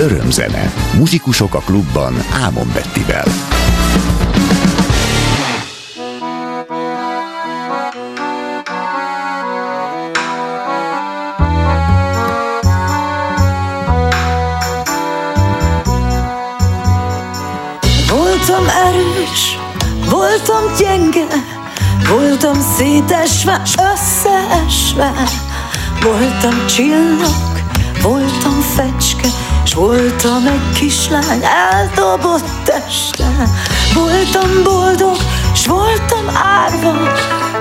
Örömzene. Muzsikusok a klubban Ámon Bettivel. Voltam erős, voltam gyenge, voltam szétesve, összeesve, voltam csillag, voltam fecske, s voltam egy kislány eldobott teste Voltam boldog, s voltam árva.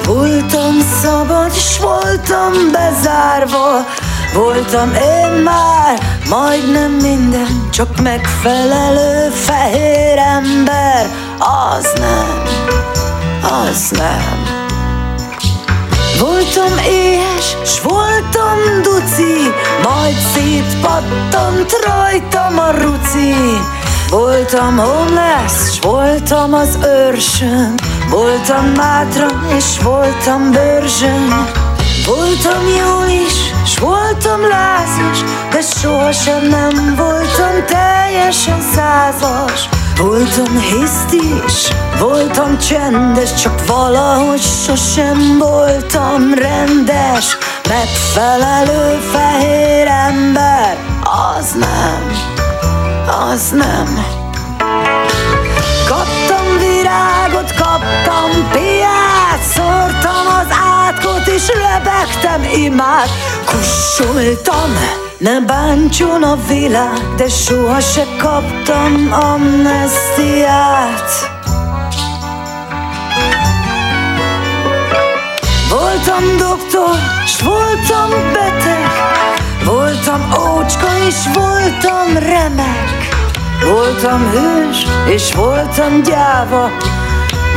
Voltam szabad, s voltam bezárva. Voltam én már, majdnem minden Csak megfelelő fehér ember. Az nem, az nem Voltam éhes, s voltam duci, majd szétpattant rajtam a ruci. Voltam homeless, s voltam az őrsön, voltam mátra, és voltam bőrzsön. Voltam jó is, s voltam lázas, de sohasem nem voltam teljesen százas. Voltam hisztis, voltam csendes, csak valahogy sosem voltam rendes, megfelelő fehér ember, az nem, az nem. Kaptam virágot, kaptam piát, szórtam az átkot és lebegtem imád, kussoltam, ne bántson a világ, de soha se kaptam amnestiát. Voltam doktor, s voltam beteg, voltam ócska, és voltam remek. Voltam hős, és voltam gyáva,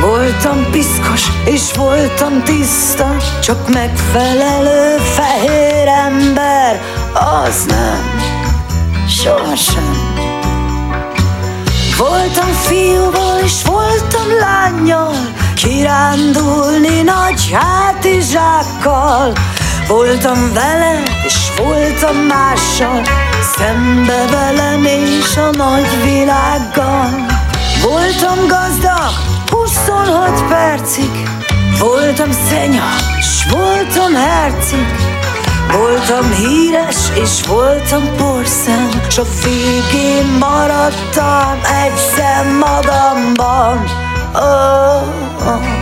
Voltam piszkos, és voltam tiszta Csak megfelelő fehér ember Az nem, sohasem. Voltam fiúval, és voltam lányjal Kirándulni nagy hátizsákkal. Voltam vele, és voltam mással Szembe velem és a nagy világgal. Voltam gazdag, 26 percig Voltam szenya, s voltam hercig Voltam híres, és voltam porszem S a végén maradtam egyszer magamban oh, oh.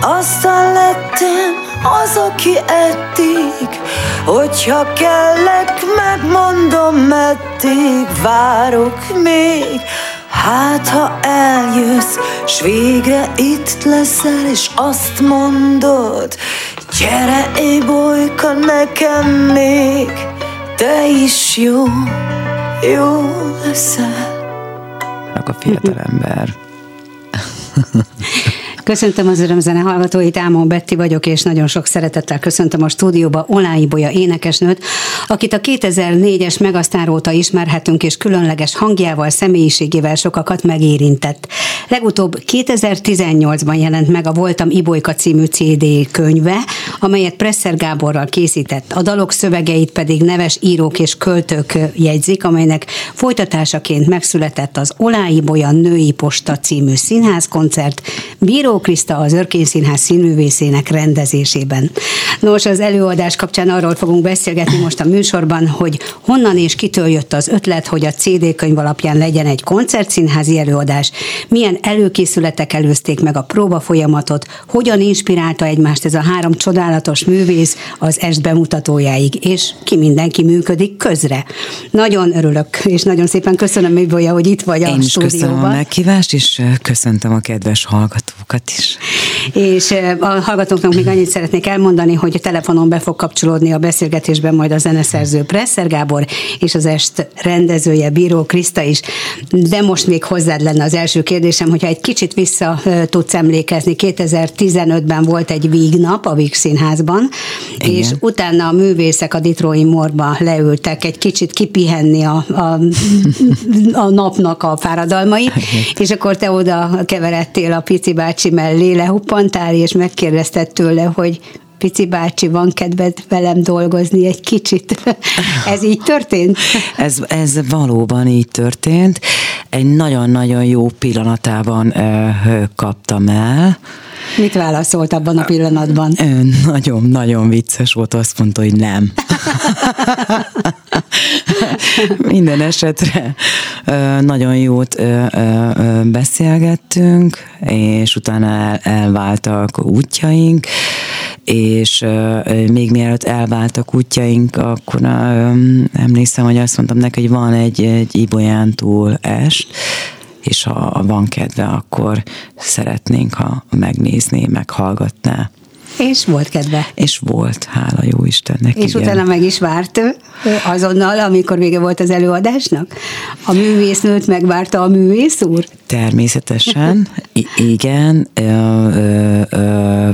Aztán lettem az, aki eddig Hogyha kellek, megmondom meddig Várok még Hát, ha eljössz, s végre itt leszel, és azt mondod, gyere, ébolyka nekem még, te is jó, jó leszel. A fiatalember. Köszöntöm az örömzene hallgatóit, Ámon Betti vagyok, és nagyon sok szeretettel köszöntöm a stúdióba Olái Bolya énekesnőt, akit a 2004-es megasztár óta ismerhetünk, és különleges hangjával, személyiségével sokakat megérintett. Legutóbb 2018-ban jelent meg a Voltam Ibolyka című CD könyve, amelyet Presser Gáborral készített. A dalok szövegeit pedig neves írók és költők jegyzik, amelynek folytatásaként megszületett az Olái Bolya Női Posta című színházkoncert, Bíró Bíró Kriszta az Örkény Színház színművészének rendezésében. Nos, az előadás kapcsán arról fogunk beszélgetni most a műsorban, hogy honnan és kitől jött az ötlet, hogy a CD könyv alapján legyen egy koncertszínházi előadás, milyen előkészületek előzték meg a próba folyamatot, hogyan inspirálta egymást ez a három csodálatos művész az est bemutatójáig, és ki mindenki működik közre. Nagyon örülök, és nagyon szépen köszönöm, Mibolya, hogy itt vagy Én a is stúdióban. köszönöm a meghívást, és köszöntöm a kedves hallgatókat is. És a hallgatóknak még annyit szeretnék elmondani, hogy a telefonon be fog kapcsolódni a beszélgetésben majd a zeneszerző Presser Gábor és az est rendezője Bíró Kriszta is. De most még hozzád lenne az első kérdésem, hogyha egy kicsit vissza tudsz emlékezni. 2015-ben volt egy vígnap a Víg Színházban, Igen. és utána a művészek a Ditrói Morba leültek egy kicsit kipihenni a, a, a napnak a fáradalmait, és akkor te oda keveredtél a Pici bácsi mellé, lehuppantál, és megkérdezted tőle, hogy Pici bácsi, van kedved velem dolgozni egy kicsit. ez így történt? ez, ez valóban így történt. Egy nagyon-nagyon jó pillanatában ö, kaptam el. Mit válaszolt abban a pillanatban? Nagyon-nagyon vicces volt, azt mondta, hogy nem. Minden esetre nagyon jót beszélgettünk, és utána elváltak útjaink, és még mielőtt elváltak útjaink, akkor emlékszem, hogy azt mondtam neki, hogy van egy, egy Ibolyán túl est, és ha van kedve, akkor szeretnénk, ha megnézné, meghallgatná. És volt kedve. És volt, hála jó Istennek. És igen. utána meg is várt azonnal, amikor vége volt az előadásnak? A művésznőt megvárta a művész úr? Természetesen, I- igen. Ö, ö, ö,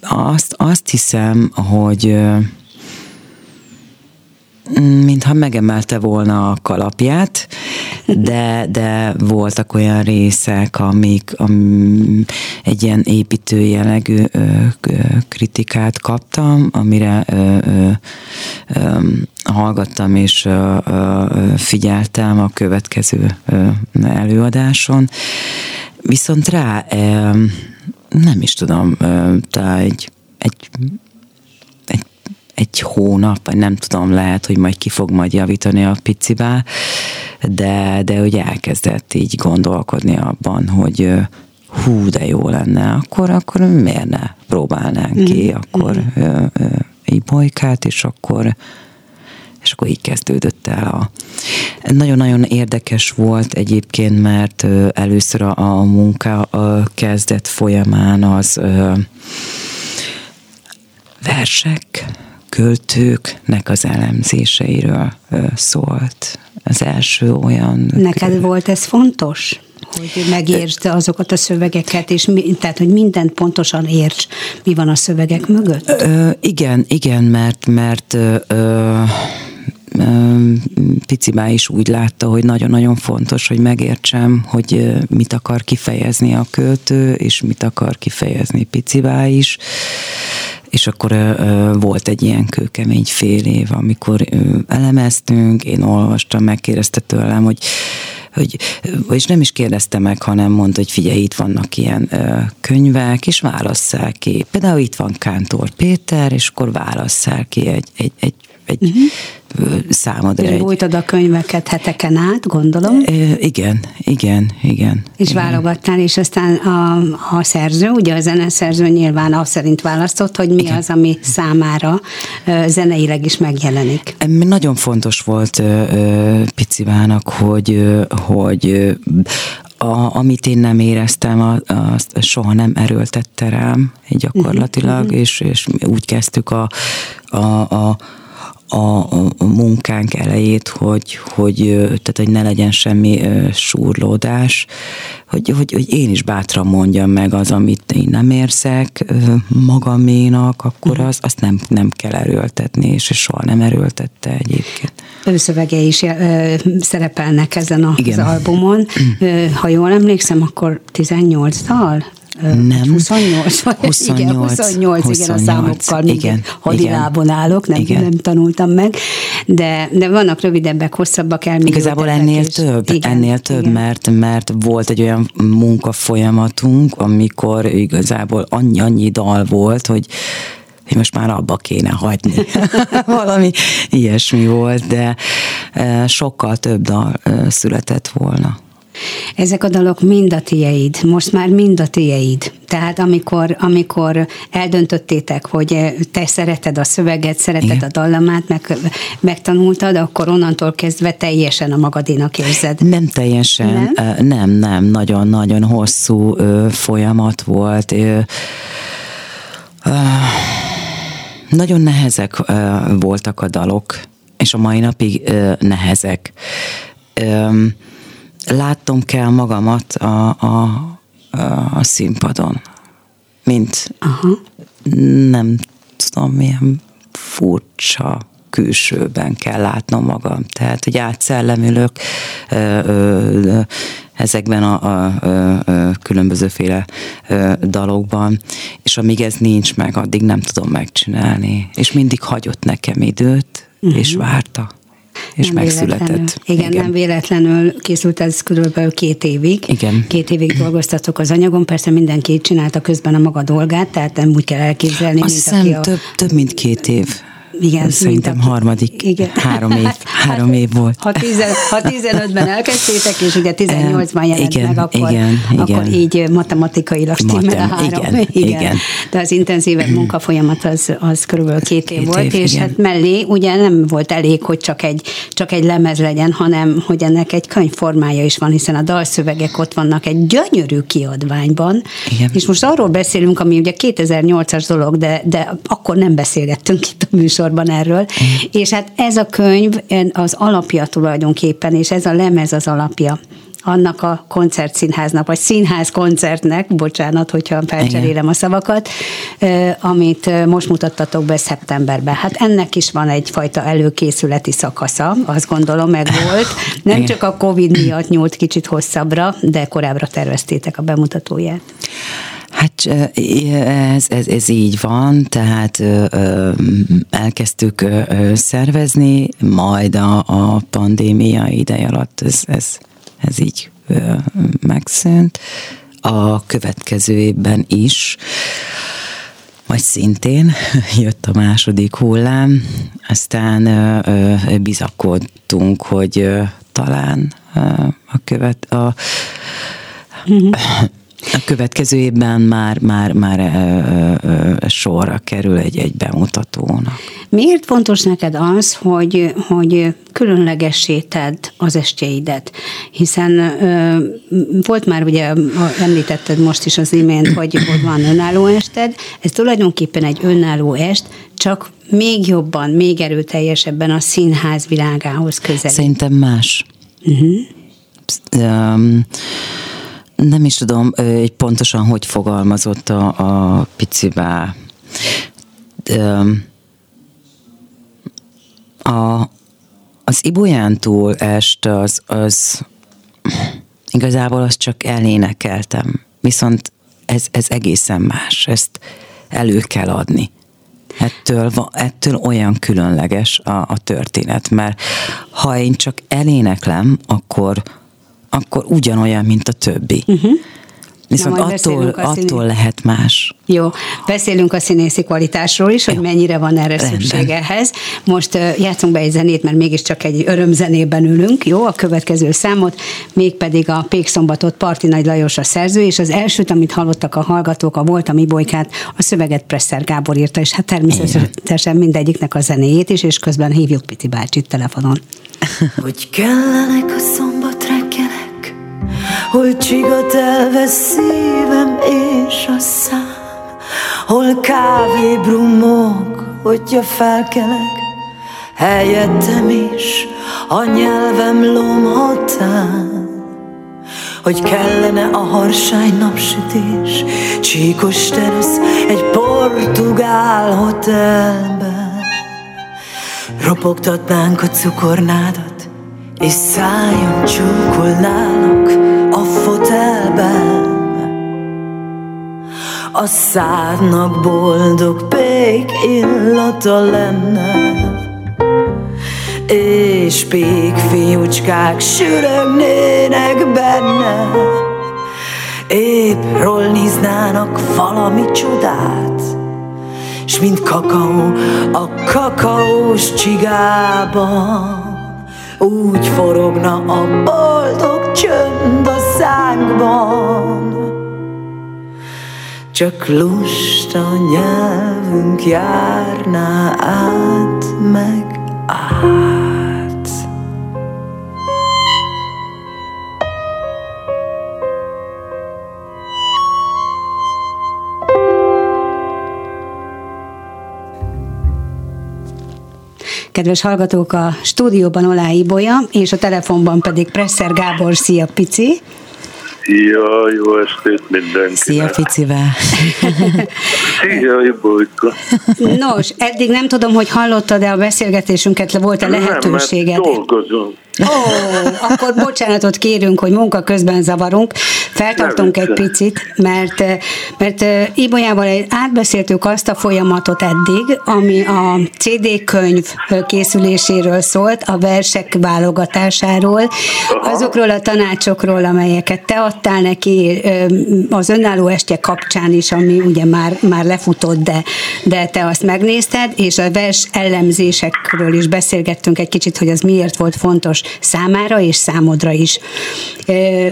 azt, azt hiszem, hogy mintha megemelte volna a kalapját, de, de voltak olyan részek, amik am, egy ilyen építő jellegű ö, ö, kritikát kaptam, amire ö, ö, ö, hallgattam és ö, ö, figyeltem a következő ö, előadáson. Viszont rá ö, nem is tudom, ö, egy, egy egy hónap, vagy nem tudom, lehet, hogy majd ki fog majd javítani a picibá, de, de ugye elkezdett így gondolkodni abban, hogy hú, de jó lenne, akkor, akkor miért ne próbálnánk ki, mm. akkor mm. egy bolykát, és akkor és akkor így kezdődött el a... Nagyon-nagyon érdekes volt egyébként, mert először a, a munka a kezdet folyamán az versek, költőknek az elemzéseiről szólt. Az első olyan... Neked volt ez fontos? Hogy megértsd azokat a szövegeket, és mi, tehát, hogy mindent pontosan érts, mi van a szövegek mögött? Ö, igen, igen, mert, mert ö, ö, Picibá is úgy látta, hogy nagyon-nagyon fontos, hogy megértsem, hogy mit akar kifejezni a költő, és mit akar kifejezni Picibá is és akkor volt egy ilyen kőkemény fél év, amikor ö, elemeztünk, én olvastam, megkérdezte tőlem, hogy hogy, vagyis nem is kérdezte meg, hanem mondta, hogy figyelj, itt vannak ilyen ö, könyvek, és válasszál ki. Például itt van Kántor Péter, és akkor válasszál ki egy, egy, egy egy uh-huh. számodra. És egy... a könyveket heteken át, gondolom. E, igen, igen, igen. És igen. válogattál, és aztán a, a szerző, ugye a zeneszerző nyilván azt szerint választott, hogy mi igen. az, ami számára zeneileg is megjelenik. Nagyon fontos volt Picivának, hogy, hogy a, amit én nem éreztem, azt soha nem erőltette rám gyakorlatilag, uh-huh. és, és úgy kezdtük a, a, a a, a munkánk elejét, hogy, hogy, tehát, hogy ne legyen semmi súrlódás, hogy, hogy, hogy én is bátran mondjam meg az, amit én nem érzek magaménak, akkor az, azt nem, nem kell erőltetni, és soha nem erőltette egyébként. Szövegei is szerepelnek ezen az Igen. albumon. Ha jól emlékszem, akkor 18 dal? Nem. 28 vagy? 28. Igen, 28, 28 igen, a számokkal igen, hadilábon állok, nem, igen. nem tanultam meg, de, de vannak rövidebbek, hosszabbak, elmélyültebbek. Igazából ennél és, több, igen, ennél több, igen. mert, mert volt egy olyan munkafolyamatunk, amikor igazából annyi-annyi dal volt, hogy hogy most már abba kéne hagyni. Valami ilyesmi volt, de eh, sokkal több dal eh, született volna. Ezek a dalok mind a tieid, most már mind a tieid. Tehát amikor, amikor eldöntöttétek, hogy te szereted a szöveget, szereted Igen. a dallamát, meg, megtanultad, akkor onnantól kezdve teljesen a magadénak érzed. Nem teljesen, nem, nem, nem nagyon-nagyon hosszú ö, folyamat volt. Ö, ö, nagyon nehezek ö, voltak a dalok, és a mai napig ö, nehezek. Ö, láttom kell magamat a, a, a színpadon, mint Aha. nem tudom, milyen furcsa külsőben kell látnom magam. Tehát, hogy átszellemülök ezekben a, a, a, a különbözőféle dalokban, és amíg ez nincs meg, addig nem tudom megcsinálni. És mindig hagyott nekem időt, uh-huh. és várta és nem megszületett. Véletlenül. Igen, Igen, nem véletlenül készült ez körülbelül két évig. Igen. Két évig dolgoztatok az anyagon, persze mindenki csinálta közben a maga dolgát, tehát nem úgy kell elképzelni, Azt mint aki a... több, több mint két év. Igen, Szerintem a, harmadik, igen. három év, három év volt. Ha, tizen, ha 15-ben elkezdtétek, és ugye 18-ban jelent igen, meg, akkor, igen, akkor igen. így matematikailag stimmel a három. Igen, igen. igen. De az intenzívebb munkafolyamat az, az körülbelül két év két volt, év, és igen. hát mellé ugye nem volt elég, hogy csak egy, csak egy lemez legyen, hanem hogy ennek egy könyvformája is van, hiszen a dalszövegek ott vannak egy gyönyörű kiadványban. Igen. És most arról beszélünk, ami ugye 2008-as dolog, de, de akkor nem beszélgettünk itt a műsor műsorban erről, mm. és hát ez a könyv az alapja tulajdonképpen, és ez a lemez az alapja annak a koncertszínháznak, vagy színház koncertnek, bocsánat, hogyha felcserélem a szavakat, amit most mutattatok be szeptemberben. Hát ennek is van egyfajta előkészületi szakasza, azt gondolom meg volt. Nem Igen. csak a Covid miatt nyúlt kicsit hosszabbra, de korábbra terveztétek a bemutatóját. Hát ez, ez, ez így van, tehát elkezdtük szervezni, majd a, a pandémia ideje alatt ez, ez, ez így megszűnt. A következő évben is, majd szintén jött a második hullám, aztán bizakodtunk, hogy talán a követ a mhm. A következő évben már, már, már ö, ö, sorra kerül egy, egy bemutatónak. Miért fontos neked az, hogy, hogy különlegessé tedd az estjeidet? Hiszen ö, volt már ugye, említetted most is az imént, hogy, hogy van önálló ested, ez tulajdonképpen egy önálló est, csak még jobban, még erőteljesebben a színház világához közel. Szerintem más. Uh-huh. Um, nem is tudom egy pontosan, hogy fogalmazott a, a picibá. A, az Ibolyántól est az, az igazából azt csak elénekeltem, viszont ez, ez egészen más, ezt elő kell adni. Ettől, ettől olyan különleges a, a történet, mert ha én csak eléneklem, akkor akkor ugyanolyan, mint a többi. Uh-huh. Viszont attól, attól lehet más. Jó, beszélünk a színészi kvalitásról is, hogy Jó. mennyire van erre Rendben. szükség ehhez. Most uh, játszunk be egy zenét, mert mégiscsak egy örömzenében ülünk, jó, a következő számot, mégpedig a Pékszombatot Parti Nagy Lajos a szerző, és az elsőt, amit hallottak a hallgatók, a Volt a Mi Bolykát, a szöveget Presser Gábor írta, és hát természetesen mindegyiknek a zenéjét is, és közben hívjuk Piti bácsit telefonon. Hogy kellenek a szombat hogy csigat elvesz szívem és a szám, hol kávé brummog, hogyha felkelek, helyettem is a nyelvem lomhatán. Hogy kellene a harsány napsütés, csíkos terasz egy portugál hotelben. Ropogtatnánk a cukornádat, és szájon csúkolnának a fotelben. A szádnak boldog pék illata lenne, és pék fiúcskák sürögnének benne, épp rolniznának valami csodát, s mint kakaó a kakaós csigában úgy forogna a boldog csönd a szánkban. Csak lusta nyelvünk járná át meg át. Kedves hallgatók, a stúdióban Olá Ibolya, és a telefonban pedig Presser Gábor, szia Pici! Szia, jó estét mindenkinek. Szia, Ficivel. Szia, Ibolykka. Nos, eddig nem tudom, hogy hallottad de a beszélgetésünket, volt a lehetőséged. Nem, mert dolgozom. Ó, akkor bocsánatot kérünk, hogy munka közben zavarunk. Feltartunk egy picit, mert, mert Ibolyával átbeszéltük azt a folyamatot eddig, ami a CD könyv készüléséről szólt, a versek válogatásáról, azokról a tanácsokról, amelyeket te adtál neki az önálló estje kapcsán is, ami ugye már, már lefutott, de, de te azt megnézted, és a vers ellenzésekről is beszélgettünk egy kicsit, hogy az miért volt fontos számára és számodra is.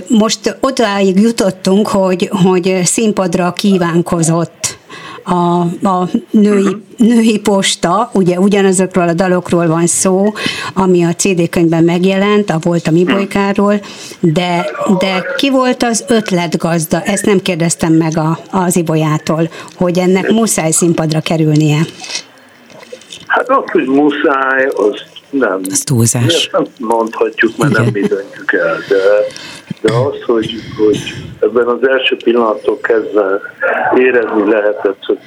Most odáig jutottunk, hogy, hogy színpadra kívánkozott a, a női, női posta, ugye ugyanazokról a dalokról van szó, ami a CD könyvben megjelent, a volt a mi bolykáról, de, de ki volt az ötletgazda? Ezt nem kérdeztem meg a, az Ibolyától, hogy ennek muszáj színpadra kerülnie. Hát hogy muszáj, az nem. Ez túlzás. Ezt nem mondhatjuk, mert Igen. nem mi döntjük el, de, de az, hogy, hogy ebben az első pillanattól kezdve érezni lehetett, hogy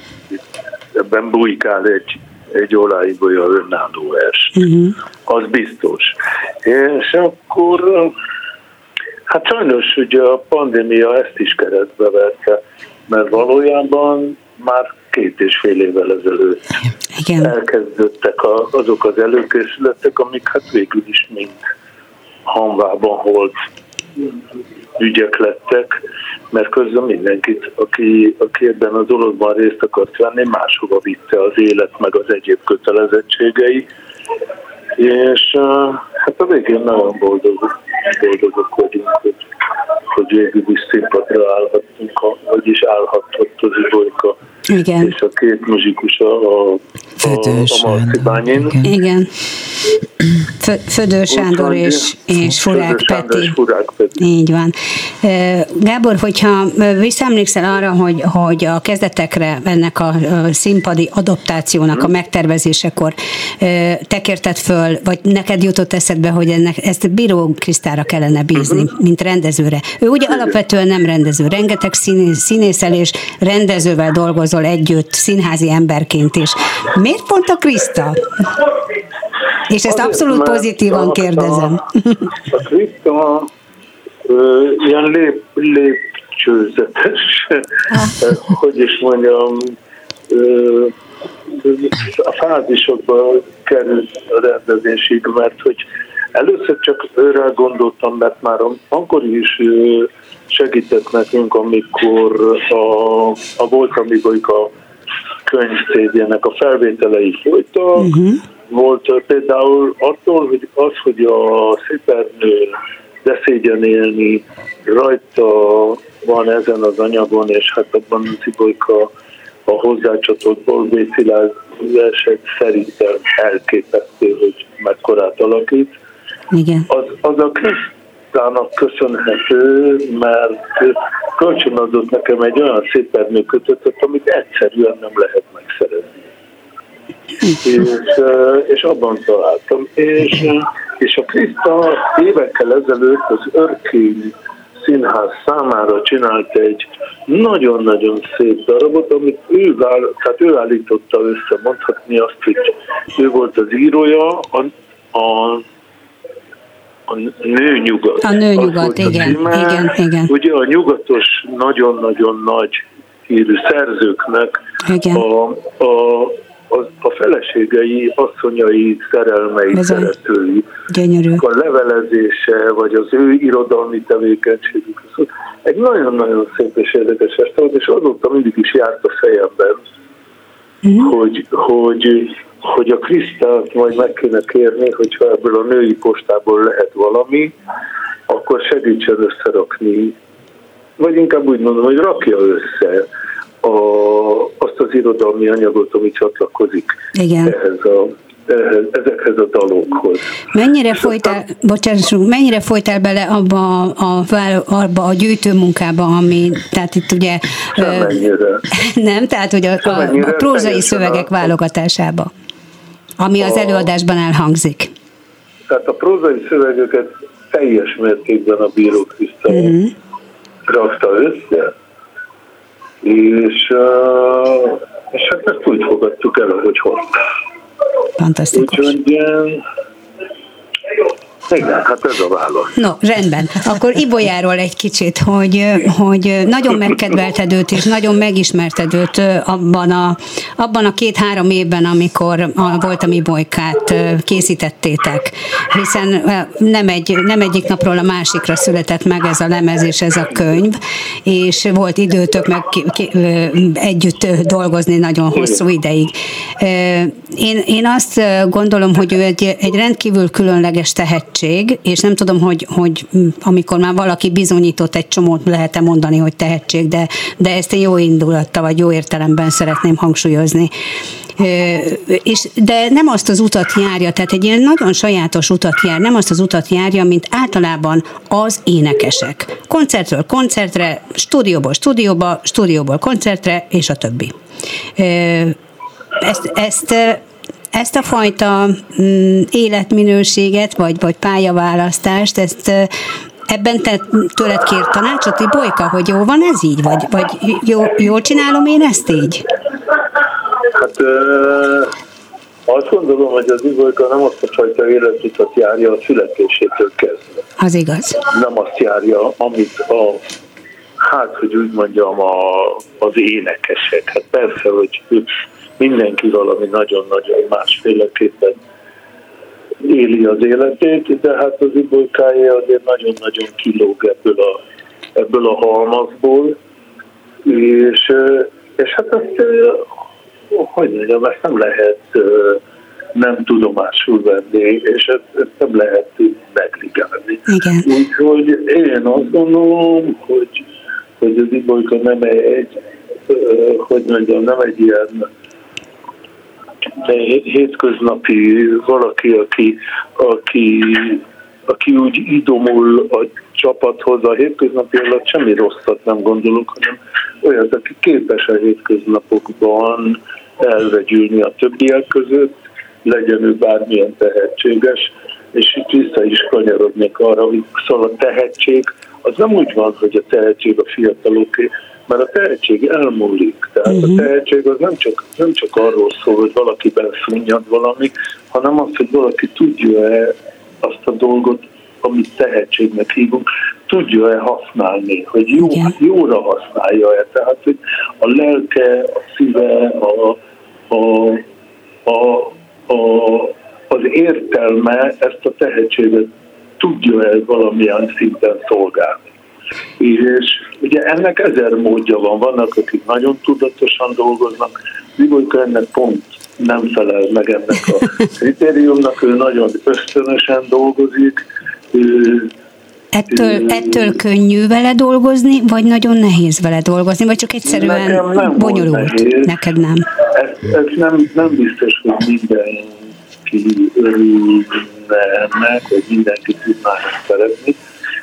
ebben bujkál egy, egy oláibolya önálló vers. Uh-huh. Az biztos. És akkor hát sajnos ugye a pandémia ezt is keresztbe vette, mert valójában már két és fél évvel ezelőtt Igen. elkezdődtek a, azok az előkészületek, amik hát végül is mind hanvában holt ügyek lettek, mert közben mindenkit, aki, aki ebben a dologban részt akart venni, máshova vitte az élet, meg az egyéb kötelezettségei, és hát a végén nagyon boldogok, boldogok vagyunk, hogy, hogy végül is színpadra állhattunk, vagyis állhatott az Ibolyka igen. és a két muzsikus a, a, Födős a, a Marcibányin. Igen. Igen. Födő Sándor és, és Furák Peti. Peti. Így van. Gábor, hogyha visszaemlékszel arra, hogy, hogy a kezdetekre ennek a színpadi adaptációnak a hm. megtervezésekor te kérted föl, vagy neked jutott eszedbe, hogy ennek, ezt Bíró Krisztára kellene bízni, uh-huh. mint rendezőre. Ő ugye alapvetően nem rendező, rengeteg színészel és rendezővel dolgozol együtt, színházi emberként is. Miért pont a Kriszta? És ezt abszolút pozitívan kérdezem. A, a Krista ilyen lép, lépcsőzetes, hogy is mondjam, a fázisokba került a rendezésig, mert hogy először csak őre gondoltam, mert már akkor is segített nekünk, amikor a, a volt, amikor a könyv a felvételei folytak, uh-huh volt például attól, hogy az, hogy a szépernő beszégyenélni rajta van ezen az anyagon, és hát abban Cibolyka a hozzácsatolt Bolbé Szilárd versek szerintem elképesztő, hogy mekkorát alakít. Igen. Az, az a Krisztának köszönhető, mert kölcsönadott nekem egy olyan szépernő kötöttet, amit egyszerűen nem lehet megszerezni és, és abban találtam. És, és a Krista évekkel ezelőtt az Örkény Színház számára csinált egy nagyon-nagyon szép darabot, amit ő, vál, tehát ő állította össze, mondhatni azt, hogy ő volt az írója, a, a a nőnyugat. A nőnyugat, igen, igen, igen. Ugye a nyugatos, nagyon-nagyon nagy hírű szerzőknek igen. A, a, a, a feleségei, asszonyai, szerelmei, Bizony. szeretői, Gyönyörű. a levelezése, vagy az ő irodalmi tevékenységük. Egy nagyon-nagyon szép és érdekes este volt, és azóta mindig is járt a fejemben, uh-huh. hogy, hogy, hogy a Krisztát majd meg kéne kérni, hogyha ebből a női postából lehet valami, akkor segítsen összerakni, vagy inkább úgy mondom, hogy rakja össze a, azt az irodalmi anyagot, ami csatlakozik Igen. ehhez a ezekhez a dalokhoz. Mennyire folytál, bocsássunk, mennyire folytál bele abba a, abba a gyűjtőmunkába, ami, tehát itt ugye... Semennyire. Nem, tehát hogy a, a, a prózai szövegek válogatásába, ami az előadásban elhangzik. Tehát a prózai szövegeket teljes mértékben a bíró Krisztán uh-huh rakta össze, és, és hát ezt úgy fogadtuk el, ahogy hozta. Fantasztikus. Úgyhogy igen, hát ez a válasz. No, rendben. Akkor Ibolyáról egy kicsit, hogy, hogy nagyon megkedvelted őt, és nagyon megismerted őt abban a, abban a két-három évben, amikor a, volt a Ibolykát készítettétek. Hiszen nem, egy, nem egyik napról a másikra született meg ez a lemez és ez a könyv, és volt időtök meg együtt dolgozni nagyon hosszú ideig. Én, én azt gondolom, hogy ő egy, egy rendkívül különleges tehetség, tehetség, és nem tudom, hogy, hogy amikor már valaki bizonyított egy csomót, lehet-e mondani, hogy tehetség, de, de ezt én jó indulatta, vagy jó értelemben szeretném hangsúlyozni. És, de nem azt az utat járja, tehát egy ilyen nagyon sajátos utat jár, nem azt az utat járja, mint általában az énekesek. Koncertről koncertre, stúdióból stúdióba, stúdióból koncertre, és a többi. Ezt, ezt ezt a fajta mm, életminőséget, vagy, vagy pályaválasztást, ezt ebben te tőled kér tanácsot, Bolyka, hogy jó van ez így, vagy, vagy jó, jól csinálom én ezt így? Hát ö, azt gondolom, hogy az Ibolka nem azt a fajta életutat járja a születésétől kezdve. Az igaz. Nem azt járja, amit a hát, hogy úgy mondjam, a, az énekesek. Hát persze, hogy mindenki valami nagyon-nagyon másféleképpen éli az életét, de hát az ibolykája azért nagyon-nagyon kilóg ebből a, ebből a halmazból, és, és hát ezt, hogy mondjam, ezt nem lehet nem tudomásul venni, és ezt, ezt nem lehet negligálni. Úgyhogy én azt gondolom, hogy, hogy az ibolyka nem egy, hogy mondjam, nem egy ilyen hétköznapi valaki, aki, aki, aki úgy idomul a csapathoz a hétköznapi alatt semmi rosszat nem gondolok, hanem olyat, aki képes a hétköznapokban elvegyülni a többiek között, legyen ő bármilyen tehetséges, és itt vissza is kanyarodnék arra, hogy szóval a tehetség, az nem úgy van, hogy a tehetség a fiataloké, mert a tehetség elmúlik. Tehát uh-huh. a mhm. tehetség az nem csak, nem csak arról szól, hogy valakiben szunnyad valami, hanem az, hogy valaki tudja-e azt a dolgot, amit tehetségnek hívunk, tudja-e használni, hogy jó, jóra használja-e. Tehát, hogy a lelke, a szíve, a, a, a, a, az értelme ezt a tehetséget tudja-e valamilyen szinten szolgálni. És ugye ennek ezer módja van, vannak, akik nagyon tudatosan dolgoznak, Vigolyka ennek pont nem felel meg ennek a kritériumnak, ő nagyon ösztönösen dolgozik, Ettől, ettől könnyű vele dolgozni, vagy nagyon nehéz vele dolgozni, vagy csak egyszerűen Nekem nem bonyolult? Neked nem? Ez, ez nem, nem biztos, hogy mindenki örülne meg, vagy mindenki tudná ezt szeretni.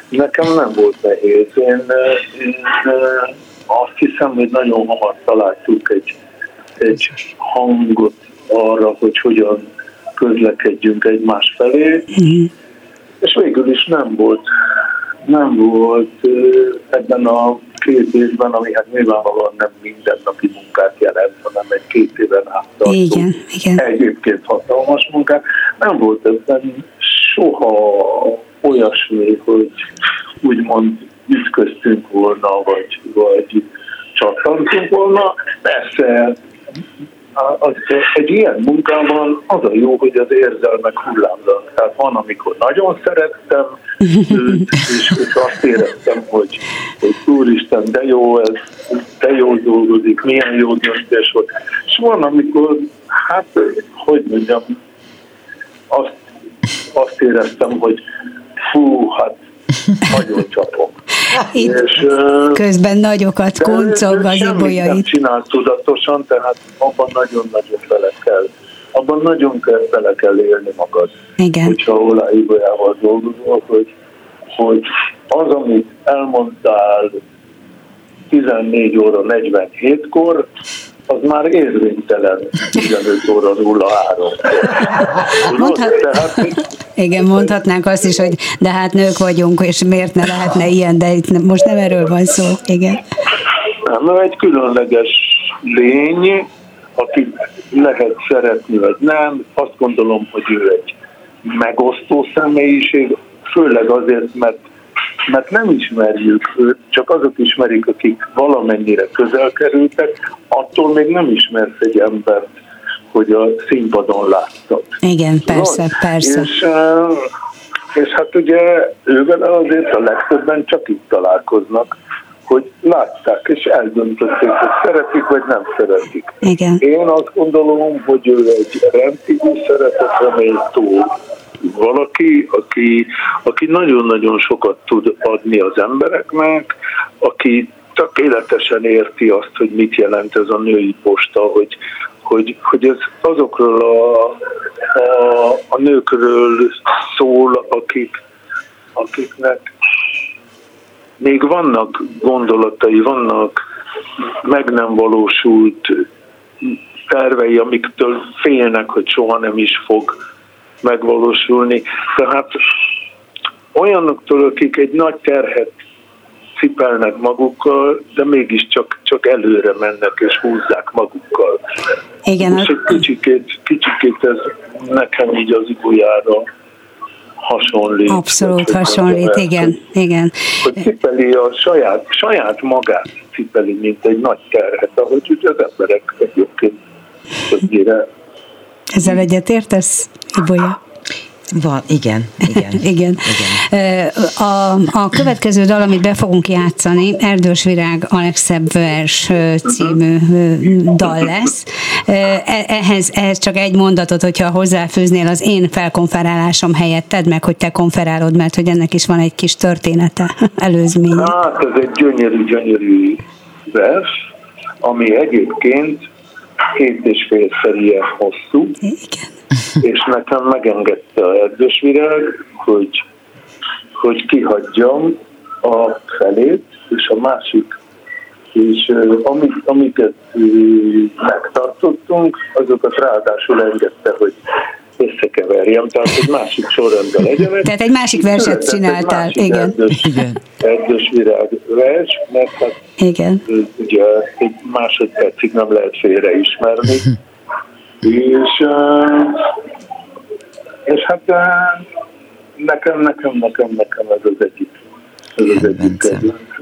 Nekem nem volt nehéz. Én, én azt hiszem, hogy nagyon hamar találtuk egy, egy hangot arra, hogy hogyan közlekedjünk egymás felé, mm. és végül is nem volt, nem volt ebben a két évben, ami hát nyilvánvalóan nem mindennapi munkát jelent, hanem egy két éven át igen, igen. egyébként hatalmas munkát, nem volt ebben soha olyasmi, hogy úgymond ütköztünk volna, vagy, vagy csattantunk volna. Persze az, egy ilyen munkában az a jó, hogy az érzelmek hullámzanak. Tehát van, amikor nagyon szerettem őt, és, és azt éreztem, hogy, hogy úristen, de jó ez, de jó dolgozik, milyen jó döntés volt. És van, amikor, hát, hogy mondjam, azt, azt éreztem, hogy fú, hát nagyon csapok. Itt és, közben nagyokat kuncog az ibolyait. Nem csinál tudatosan, tehát abban nagyon-nagyon bele kell. Abban nagyon kell, bele kell élni magad. Igen. Hogyha Olá Ibolyával dolgozol, hogy, hogy az, amit elmondtál 14 óra 47-kor, az már érvénytelen 15 óra 03 Mondhat, igen, mondhatnánk azt is, hogy de hát nők vagyunk, és miért ne lehetne ilyen, de itt most nem erről van szó. Igen. Nem, egy különleges lény, aki lehet szeretni, vagy nem. Azt gondolom, hogy ő egy megosztó személyiség, főleg azért, mert mert nem ismerjük őt, csak azok ismerik, akik valamennyire közel kerültek, attól még nem ismersz egy embert, hogy a színpadon láttad. Igen, persze, Van? persze. És, és hát ugye ővel azért a legtöbben csak itt találkoznak, hogy látták és eldöntötték, hogy szeretik vagy nem szeretik. Igen. Én azt gondolom, hogy ő egy rendkívül szeretetre méltó valaki, aki, aki nagyon-nagyon sokat tud adni az embereknek, aki tökéletesen érti azt, hogy mit jelent ez a női posta, hogy, hogy, hogy ez azokról a, a, a nőkről szól, akik, akiknek még vannak gondolatai, vannak meg nem valósult tervei, amiktől félnek, hogy soha nem is fog megvalósulni. Tehát olyanoktól, akik egy nagy terhet cipelnek magukkal, de mégiscsak csak előre mennek és húzzák magukkal. Igen. És egy kicsikét, kicsikét ez nekem így az igójára hasonlít. Abszolút hasonlít, mert, igen, hogy, igen. Hogy cipeli a saját, saját magát cipeli, mint egy nagy terhet, ahogy ugye az emberek egyébként többnyire ezzel egyetértesz, Ibolya? Van, igen, igen. igen. igen. A, a következő dal, amit be fogunk játszani, Erdős Virág Alexebb vers című dal lesz. E, ehhez, ehhez csak egy mondatot, hogyha hozzáfűznél az én felkonferálásom helyett, tedd meg, hogy te konferálod, mert hogy ennek is van egy kis története, előzménye. Hát ez egy gyönyörű, gyönyörű vers, ami egyébként két és ilyen hosszú. Igen. És nekem megengedte a erdős virág, hogy, hogy kihagyjam a felét, és a másik és amik, amiket megtartottunk, azokat ráadásul engedte, hogy összekeverjem, tehát egy másik sorrendben legyenek. Tehát egy másik verset csináltál, egy másik igen. Erdős, igen. erdős virág vers, mert hát igen. ugye egy másodpercig nem lehet félreismerni. és, és hát nekem, nekem, nekem, nekem ez az egyik ez az egyik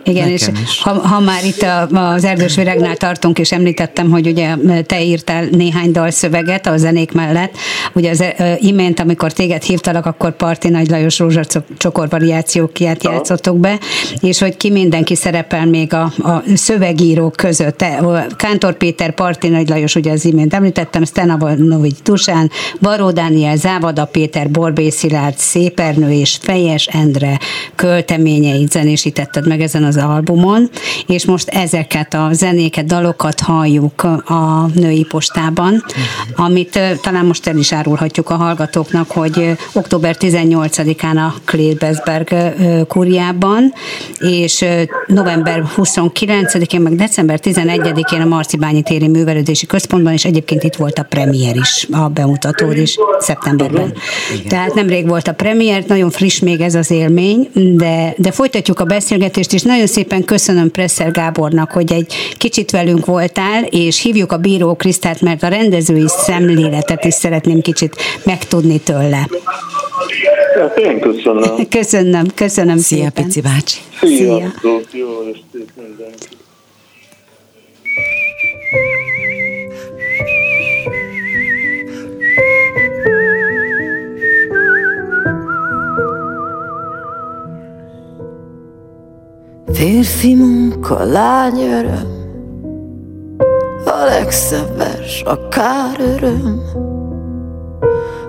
igen, és ha, ha már itt a, az Erdős Virágnál tartunk, és említettem, hogy ugye te írtál néhány dalszöveget a zenék mellett, ugye az imént, amikor téged hívtalak, akkor Parti Nagy Lajos rózsacsokor variációkját játszottuk be, és hogy ki mindenki szerepel még a, a szövegírók között. Te, Kántor Péter, Parti Nagy Lajos, ugye az imént említettem, Stenavonovics Tusán, Baró Dániel, Závada Péter, Borbé Szilárd, Szépernő és Fejes Endre költeményeit zenésítetted meg ezen az albumon, és most ezeket a zenéket, dalokat halljuk a női postában, amit talán most el is árulhatjuk a hallgatóknak, hogy október 18-án a Klebersberg kurjában, és november 29-én, meg december 11-én a Marcibányi téri művelődési központban, és egyébként itt volt a premier is, a bemutató is szeptemberben. Igen. Tehát nemrég volt a premier, nagyon friss még ez az élmény, de, de folytatjuk a beszélgetést, és nagyon szépen köszönöm Presszer Gábornak, hogy egy kicsit velünk voltál, és hívjuk a bíró Krisztát, mert a rendezői szemléletet is szeretném kicsit megtudni tőle. Hát én köszönöm. Köszönöm, köszönöm Szia, szépen. Pici bácsi. Szia. Szia. Jó estét mindenki. Férfi munka, lány öröm. A legszebb vers, a öröm.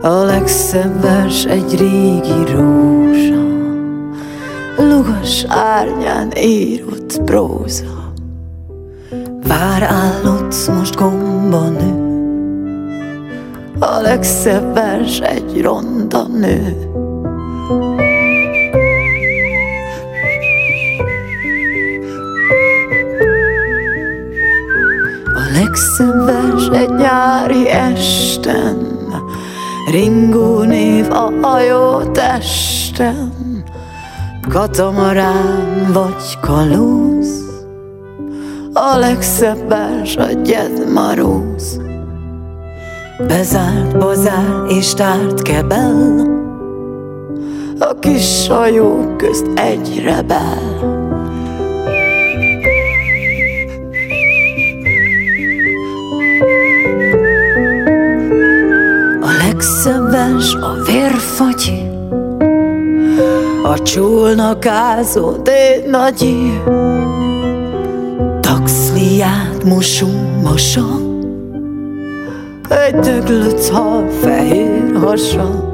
A legszebb vers egy régi rózsa. Lugas árnyán írott próza. Vár állott most gomba nő. A legszebb vers egy ronda nő legszebb vers egy nyári esten, Ringó név a hajó testen, Katamarán vagy kalóz, A legszebb vers a Gyed Maróz. Bezárt bazár és tárt kebel, A kis hajó közt egy rebel. Legszebb vers a vérfagyi, a csónakázó de nagyi, taxliát mosunk mosa, egy döglött hal fehér hasa.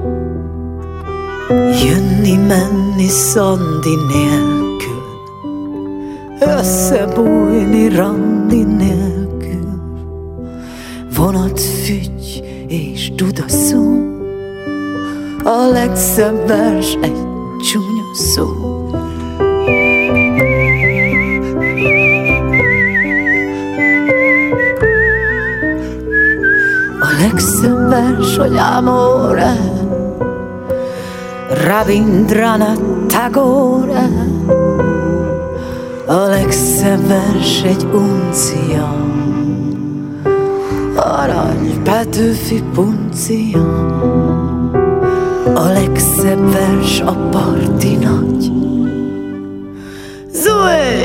Jönni, menni szandi nélkül, összebújni randi nélkül, és dudaszó, a legszebb vers egy csúnya szó. A legszebb vers, hogy amore, Rabindranath Tagore, a legszebb vers egy uncia, Petőfi puncia, a legszebb vers a parti nagy. Zó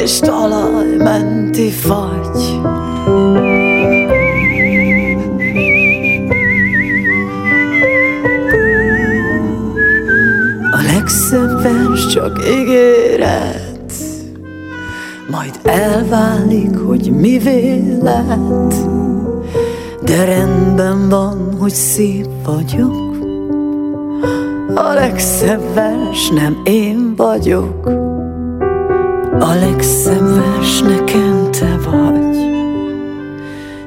és talaj menti fagy. A legszebb vers csak ígéret, majd elválik, hogy mi lett. De rendben van, hogy szép vagyok, a legszebb vers nem én vagyok, a legszebb vers nekem te vagy.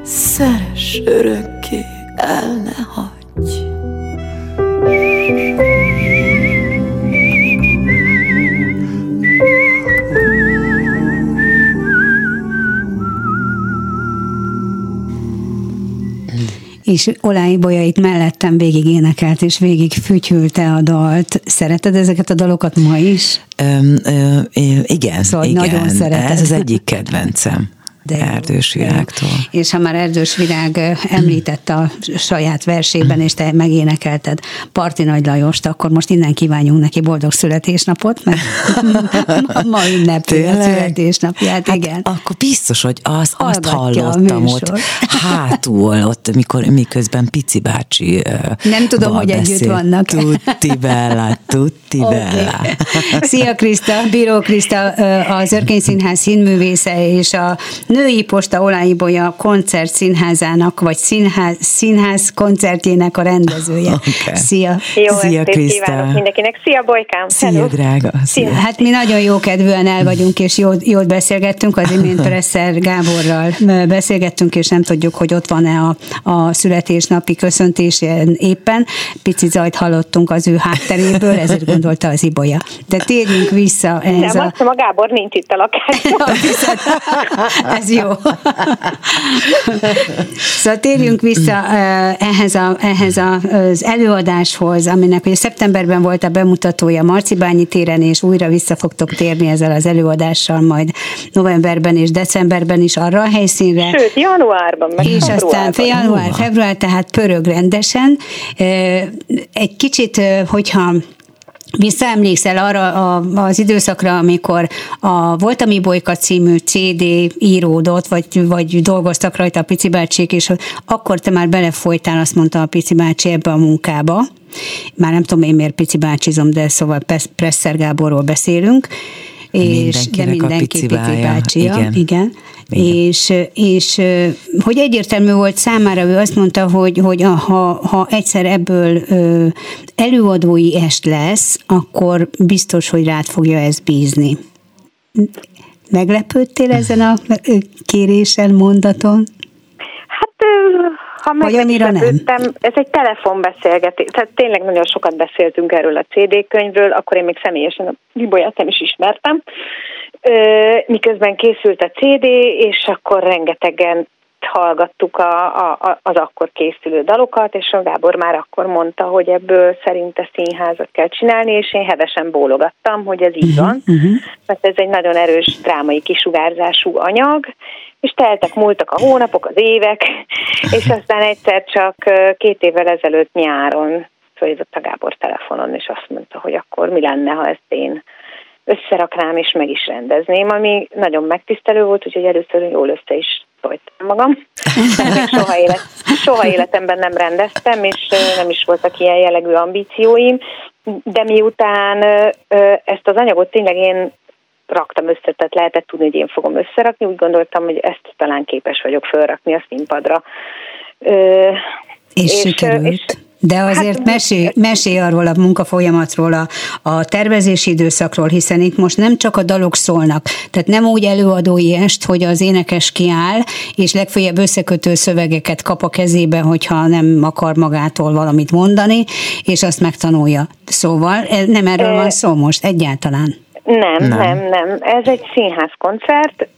Szeres örökké, el ne hagyj. És olajbolyait mellettem végig énekelt, és végig fütyülte a dalt. Szereted ezeket a dalokat ma is? Ö, ö, igen, szóval igen. Nagyon szereted. Ez az egyik kedvencem. De Erdős virágtól. És ha már Erdős virág említette a saját versében, és te megénekelted Parti Nagy Lajost, akkor most innen kívánjunk neki boldog születésnapot, mert ma ünnepli a születésnapját, hát igen. Akkor biztos, hogy az, azt hallottam ott hátul, ott, mikor, miközben Pici bácsi Nem tudom, hogy beszél. együtt vannak. Tutti bella, tutti okay. bella. Szia Kriszta, Bíró Kriszta, az Örkény Színház színművésze és a Női Posta Olányibolya koncert színházának, vagy színház, színház koncertjének a rendezője. Okay. Szia! Jó Szia, Kriszta! mindenkinek! Szia, Bolykám! Szia, Hello. drága! Szia. Hát mi nagyon jó kedvűen el vagyunk, és jót, jót beszélgettünk, az imént Presser Gáborral beszélgettünk, és nem tudjuk, hogy ott van-e a, a születésnapi köszöntés éppen. Pici zajt hallottunk az ő hátteréből, ezért gondolta az Ibolya. De térjünk vissza. Ez nem, a... azt a Gábor nincs itt a lakásban. Ez jó. szóval térjünk vissza ehhez, a, ehhez az előadáshoz, aminek ugye szeptemberben volt a bemutatója Marcibányi téren, és újra vissza fogtok térni ezzel az előadással majd novemberben és decemberben is arra a helyszínre. Sőt, januárban. Meg és aztán január, február, tehát pörög rendesen. Egy kicsit, hogyha Visszaemlékszel arra a, az időszakra, amikor a Volt a Mi Bolyka című CD íródott, vagy, vagy dolgoztak rajta a Pici bácsék, és akkor te már belefolytál, azt mondta a Pici bácsi ebbe a munkába. Már nem tudom én miért Pici bácsizom, de szóval Presser Gáborról beszélünk és de mindenki pici, pici bácsia, igen. igen. igen. És, és hogy egyértelmű volt számára, ő azt mondta, hogy, hogy ha, ha egyszer ebből előadói est lesz, akkor biztos, hogy rád fogja ez bízni. Meglepődtél ezen a kérésen, mondaton? Hát ha meg nem. ez egy telefonbeszélgetés, tehát tényleg nagyon sokat beszéltünk erről a CD könyvről, akkor én még személyesen a Libolyát nem is ismertem, miközben készült a CD, és akkor rengetegen hallgattuk a, a, az akkor készülő dalokat, és a Gábor már akkor mondta, hogy ebből szerinte színházat kell csinálni, és én hevesen bólogattam, hogy ez így mhm, van, uh-huh. mert ez egy nagyon erős drámai kisugárzású anyag, és teltek, múltak a hónapok, az évek, és aztán egyszer csak két évvel ezelőtt nyáron fölhívott a Gábor telefonon, és azt mondta, hogy akkor mi lenne, ha ezt én összeraknám és meg is rendezném, ami nagyon megtisztelő volt, úgyhogy először jól össze is szóltam magam. soha, élet, soha életemben nem rendeztem, és nem is voltak ilyen jellegű ambícióim, de miután ezt az anyagot tényleg én raktam össze, tehát lehetett tudni, hogy én fogom összerakni, úgy gondoltam, hogy ezt talán képes vagyok felrakni a színpadra. És, és sikerült. És, de azért hát, mesélj, mesélj arról a munkafolyamatról, a, a tervezési időszakról, hiszen itt most nem csak a dalok szólnak, tehát nem úgy előadói est, hogy az énekes kiáll, és legfeljebb összekötő szövegeket kap a kezébe, hogyha nem akar magától valamit mondani, és azt megtanulja. Szóval nem erről van szó most egyáltalán. Nem, nem, nem, nem. Ez egy színház koncert,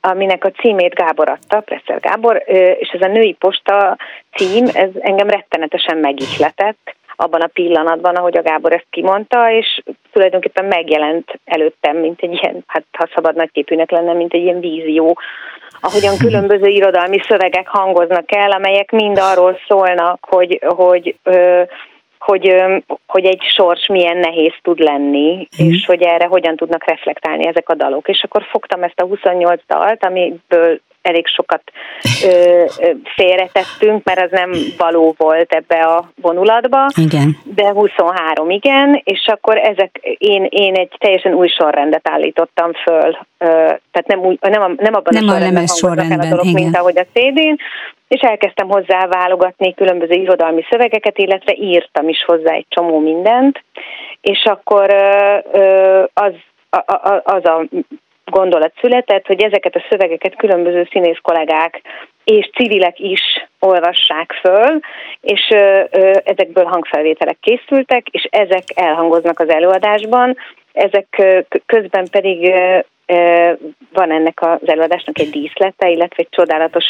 aminek a címét Gábor adta, Presser Gábor, és ez a női posta cím, ez engem rettenetesen megihletett abban a pillanatban, ahogy a Gábor ezt kimondta, és tulajdonképpen megjelent előttem, mint egy ilyen, hát ha szabad nagyképűnek lenne, mint egy ilyen vízió, ahogyan különböző irodalmi szövegek hangoznak el, amelyek mind arról szólnak, hogy, hogy hogy, hogy egy sors milyen nehéz tud lenni, mm. és hogy erre hogyan tudnak reflektálni ezek a dalok. És akkor fogtam ezt a 28 dalt, amiből elég sokat ö, ö, félretettünk, mert az nem való volt ebbe a vonulatba. Igen. De 23 igen, és akkor ezek, én, én egy teljesen új sorrendet állítottam föl, ö, tehát nem, új, nem, a, nem abban nem a sorrendben, a sorrendben el a dolog, igen. mint ahogy a CD-n, és elkezdtem hozzá válogatni különböző irodalmi szövegeket, illetve írtam is hozzá egy csomó mindent, és akkor az, az a gondolat született, hogy ezeket a szövegeket különböző színész kollégák és civilek is olvassák föl, és ezekből hangfelvételek készültek, és ezek elhangoznak az előadásban, ezek közben pedig van ennek az előadásnak egy díszlete, illetve egy csodálatos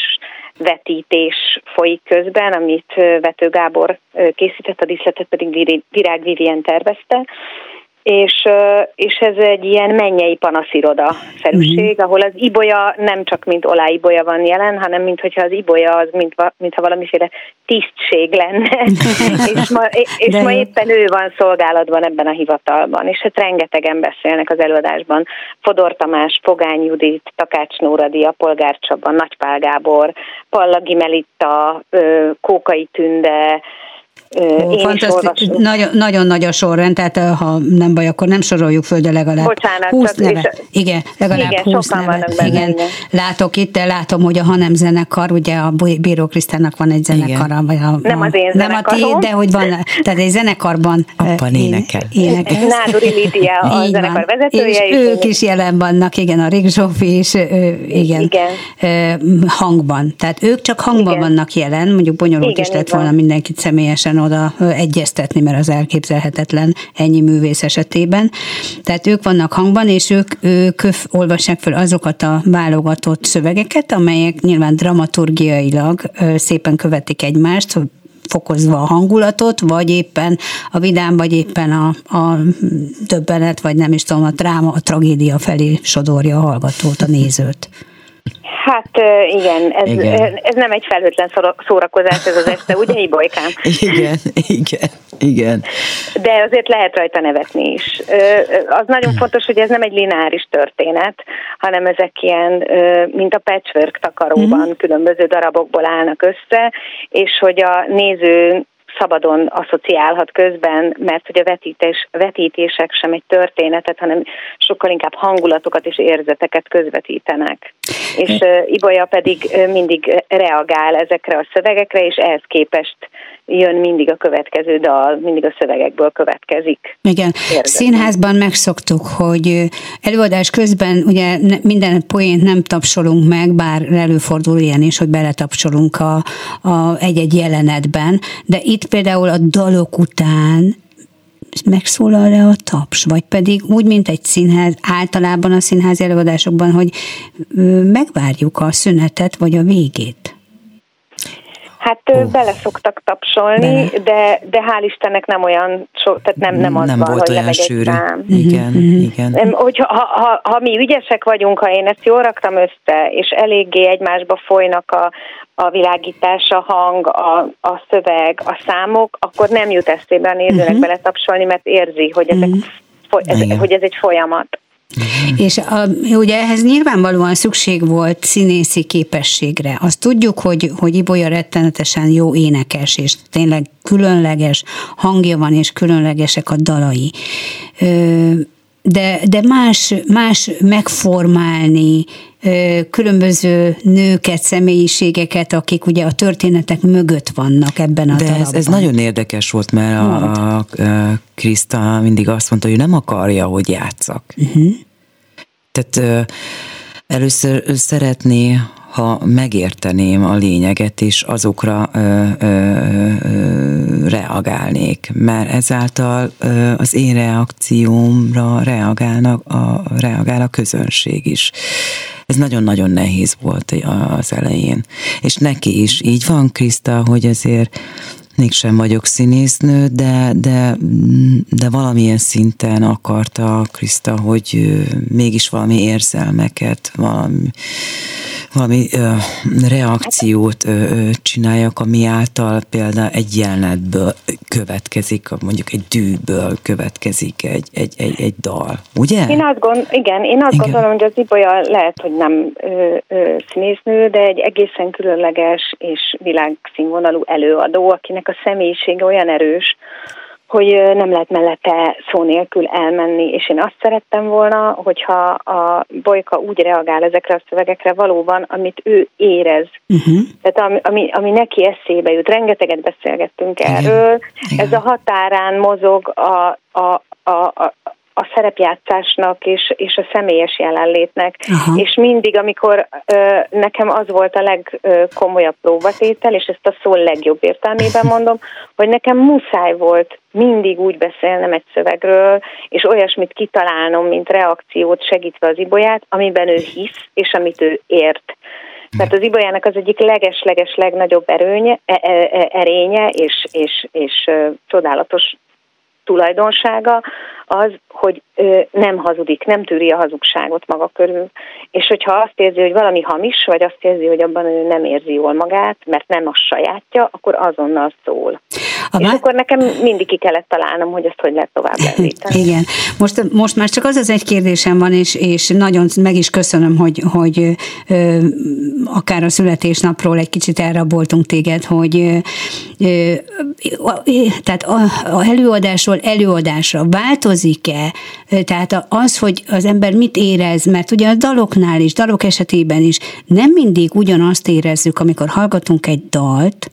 vetítés folyik közben, amit Vető Gábor készített, a díszletet pedig Virág Vivien tervezte, és, és ez egy ilyen mennyei panasziroda szerűség, uh-huh. ahol az ibolya nem csak mint ibolya van jelen, hanem mint hogyha az ibolya az mint, mintha valamiféle tisztség lenne, és, ma, és ma éppen ő van szolgálatban ebben a hivatalban, és hát rengetegen beszélnek az előadásban. Fodor Tamás, Pogány Judit, Takács Nóradia, Polgár Csaba, Nagypál Gábor, Pallagi Melitta, Kókai Tünde, Ó, fantasztikus, nagyon, nagyon nagy a sorrend, tehát ha nem baj, akkor nem soroljuk föl, de legalább Bocsánat, 20 neve. És, igen, legalább igen, 20 neve. Igen. igen. Látok itt, de látom, hogy a hanem zenekar, ugye a Bíró Krisztának van egy zenekara. Vagy a, nem az én Nem a tiéd, de hogy van, tehát egy zenekarban Abban énekel. énekel. Nádori Lídia a Így zenekar van. vezetője. És, és ők is jelen vannak, igen, a Rick Zsófi is, igen, igen, hangban. Tehát ők csak hangban igen. vannak jelen, mondjuk bonyolult igen, is lett volna mindenkit személyesen oda egyeztetni, mert az elképzelhetetlen ennyi művész esetében. Tehát ők vannak hangban, és ők, ők olvassák fel azokat a válogatott szövegeket, amelyek nyilván dramaturgiailag szépen követik egymást, fokozva a hangulatot, vagy éppen a vidám, vagy éppen a, a döbbenet, vagy nem is tudom, a dráma, a tragédia felé sodorja a hallgatót, a nézőt. Hát igen, ez, igen. ez nem egy felhőtlen szórakozás ez az este, ugye, Ibolykám? Igen, igen, igen. De azért lehet rajta nevetni is. Az nagyon fontos, hogy ez nem egy lineáris történet, hanem ezek ilyen, mint a patchwork takaróban, mm-hmm. különböző darabokból állnak össze, és hogy a néző szabadon asszociálhat közben, mert hogy a vetítés, vetítések sem egy történetet, hanem sokkal inkább hangulatokat és érzeteket közvetítenek. És Ibolya pedig mindig reagál ezekre a szövegekre, és ehhez képest jön mindig a következő dal, mindig a szövegekből következik. Igen, Érdekel. színházban megszoktuk, hogy előadás közben ugye minden poént nem tapsolunk meg, bár előfordul ilyen is, hogy beletapsolunk a, a egy-egy jelenetben, de itt például a dalok után megszólal-e a taps, vagy pedig úgy, mint egy színház, általában a színházi előadásokban, hogy megvárjuk a szünetet, vagy a végét? Hát uh, bele szoktak tapsolni, bele. de, de hál' Istennek nem olyan, so, tehát nem, nem az nem van, volt hogy olyan sűrű. Szám. Igen, mm-hmm. igen. Nem, hogyha, ha, ha, ha mi ügyesek vagyunk, ha én ezt jól raktam össze, és eléggé egymásba folynak a, a világítás, a hang, a, a szöveg, a számok, akkor nem jut eszébe a nézőnek uh-huh. bele tapsolni, mert érzi, hogy, ezek, uh-huh. ez, hogy ez egy folyamat. Uh-huh. És a, ugye ehhez nyilvánvalóan szükség volt színészi képességre. Azt tudjuk, hogy, hogy Ibolya rettenetesen jó énekes, és tényleg különleges hangja van, és különlegesek a dalai. Ö, de, de más, más megformálni különböző nőket, személyiségeket, akik ugye a történetek mögött vannak ebben a De darabban. ez, ez nagyon érdekes volt, mert a, a, a Krista mindig azt mondta, hogy nem akarja, hogy játszak. Uh-huh. Tehát először szeretné, ha megérteném a lényeget, és azokra ö, ö, ö, reagálnék, mert ezáltal ö, az én reakciómra reagálnak a, reagál a közönség is. Ez nagyon-nagyon nehéz volt az elején. És neki is így van, Kriszta, hogy azért mégsem vagyok színésznő, de, de, de valamilyen szinten akarta Kriszta, hogy mégis valami érzelmeket, valami, valami ö, reakciót ö, ö, csináljak, ami által például egy jelenetből következik, mondjuk egy dűből következik egy, egy, egy, egy dal, ugye? Én azt gond, igen, én azt igen. gondolom, hogy az Ibolya lehet, hogy nem ö, ö, színésznő, de egy egészen különleges és világszínvonalú előadó, akinek a személyisége olyan erős, hogy nem lehet mellette szó nélkül elmenni, és én azt szerettem volna, hogyha a Bolyka úgy reagál ezekre a szövegekre valóban, amit ő érez. Uh-huh. Tehát ami, ami, ami neki eszébe jut. Rengeteget beszélgettünk Igen. erről. Igen. Ez a határán mozog a, a, a, a, a szerepjátszásnak és, és a személyes jelenlétnek. Aha. És mindig, amikor ö, nekem az volt a legkomolyabb próbatétel, és ezt a szó legjobb értelmében mondom, hogy nekem muszáj volt mindig úgy beszélnem egy szövegről, és olyasmit kitalálnom, mint reakciót segítve az ibolyát, amiben ő hisz, és amit ő ért. Tehát az ibolyának az egyik leges-leges legnagyobb erőnye, e, e, erénye és, és, és csodálatos tulajdonsága az, hogy nem hazudik, nem tűri a hazugságot maga körül. És hogyha azt érzi, hogy valami hamis, vagy azt érzi, hogy abban ő nem érzi jól magát, mert nem a sajátja, akkor azonnal szól. És má... akkor nekem mindig ki kellett találnom, hogy ezt hogy lehet tovább lendíteni. Igen. Most, most már csak az az egy kérdésem van, és, és nagyon meg is köszönöm, hogy, hogy ö, akár a születésnapról egy kicsit elraboltunk téged, hogy ö, tehát a, a előadásról előadásra változik-e? Tehát az, hogy az ember mit érez, mert ugye a daloknál is, dalok esetében is nem mindig ugyanazt érezzük, amikor hallgatunk egy dalt,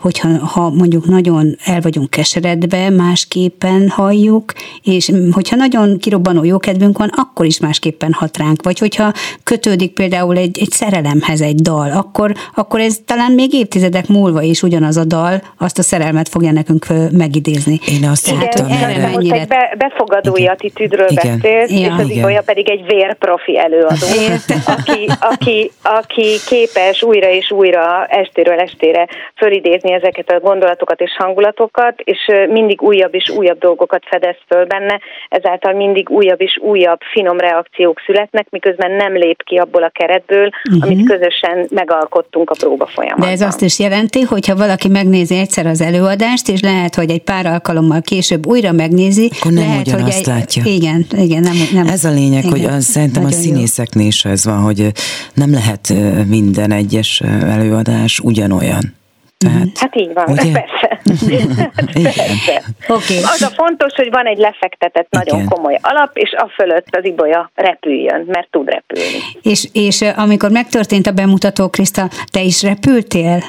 hogyha ha mondjuk nagyon el vagyunk keseredve, másképpen halljuk, és hogyha nagyon kirobbanó jókedvünk van, akkor is másképpen hat ránk. Vagy hogyha kötődik például egy, egy szerelemhez egy dal, akkor, akkor ez talán még évtizedek múlva is ugyanaz a dal, azt a szerelmet fogja nekünk megidézni. Én azt Igen, tudtam, erre. Most egy be, befogadói Igen. attitűdről Igen. beszélsz, ja. és az Ibolya pedig egy vérprofi előadó, aki, aki, aki képes újra és újra estéről estére fölidézni átadni ezeket a gondolatokat és hangulatokat, és mindig újabb és újabb dolgokat fedez föl benne, ezáltal mindig újabb és újabb finom reakciók születnek, miközben nem lép ki abból a keretből, uh-huh. amit közösen megalkottunk a próba folyamatban. De ez azt is jelenti, hogy ha valaki megnézi egyszer az előadást, és lehet, hogy egy pár alkalommal később újra megnézi, akkor nem lehet, hogy egy, látja. Igen, igen, nem, nem. Ez a lényeg, igen, hogy az, szerintem a színészeknél is ez van, hogy nem lehet minden egyes előadás ugyanolyan. Tehát, hát így van, ugye? persze. persze. Okay. Az a fontos, hogy van egy lefektetett nagyon Igen. komoly alap, és a fölött az ibolya repüljön, mert tud repülni. És, és amikor megtörtént a bemutató, Kriszta, te is repültél?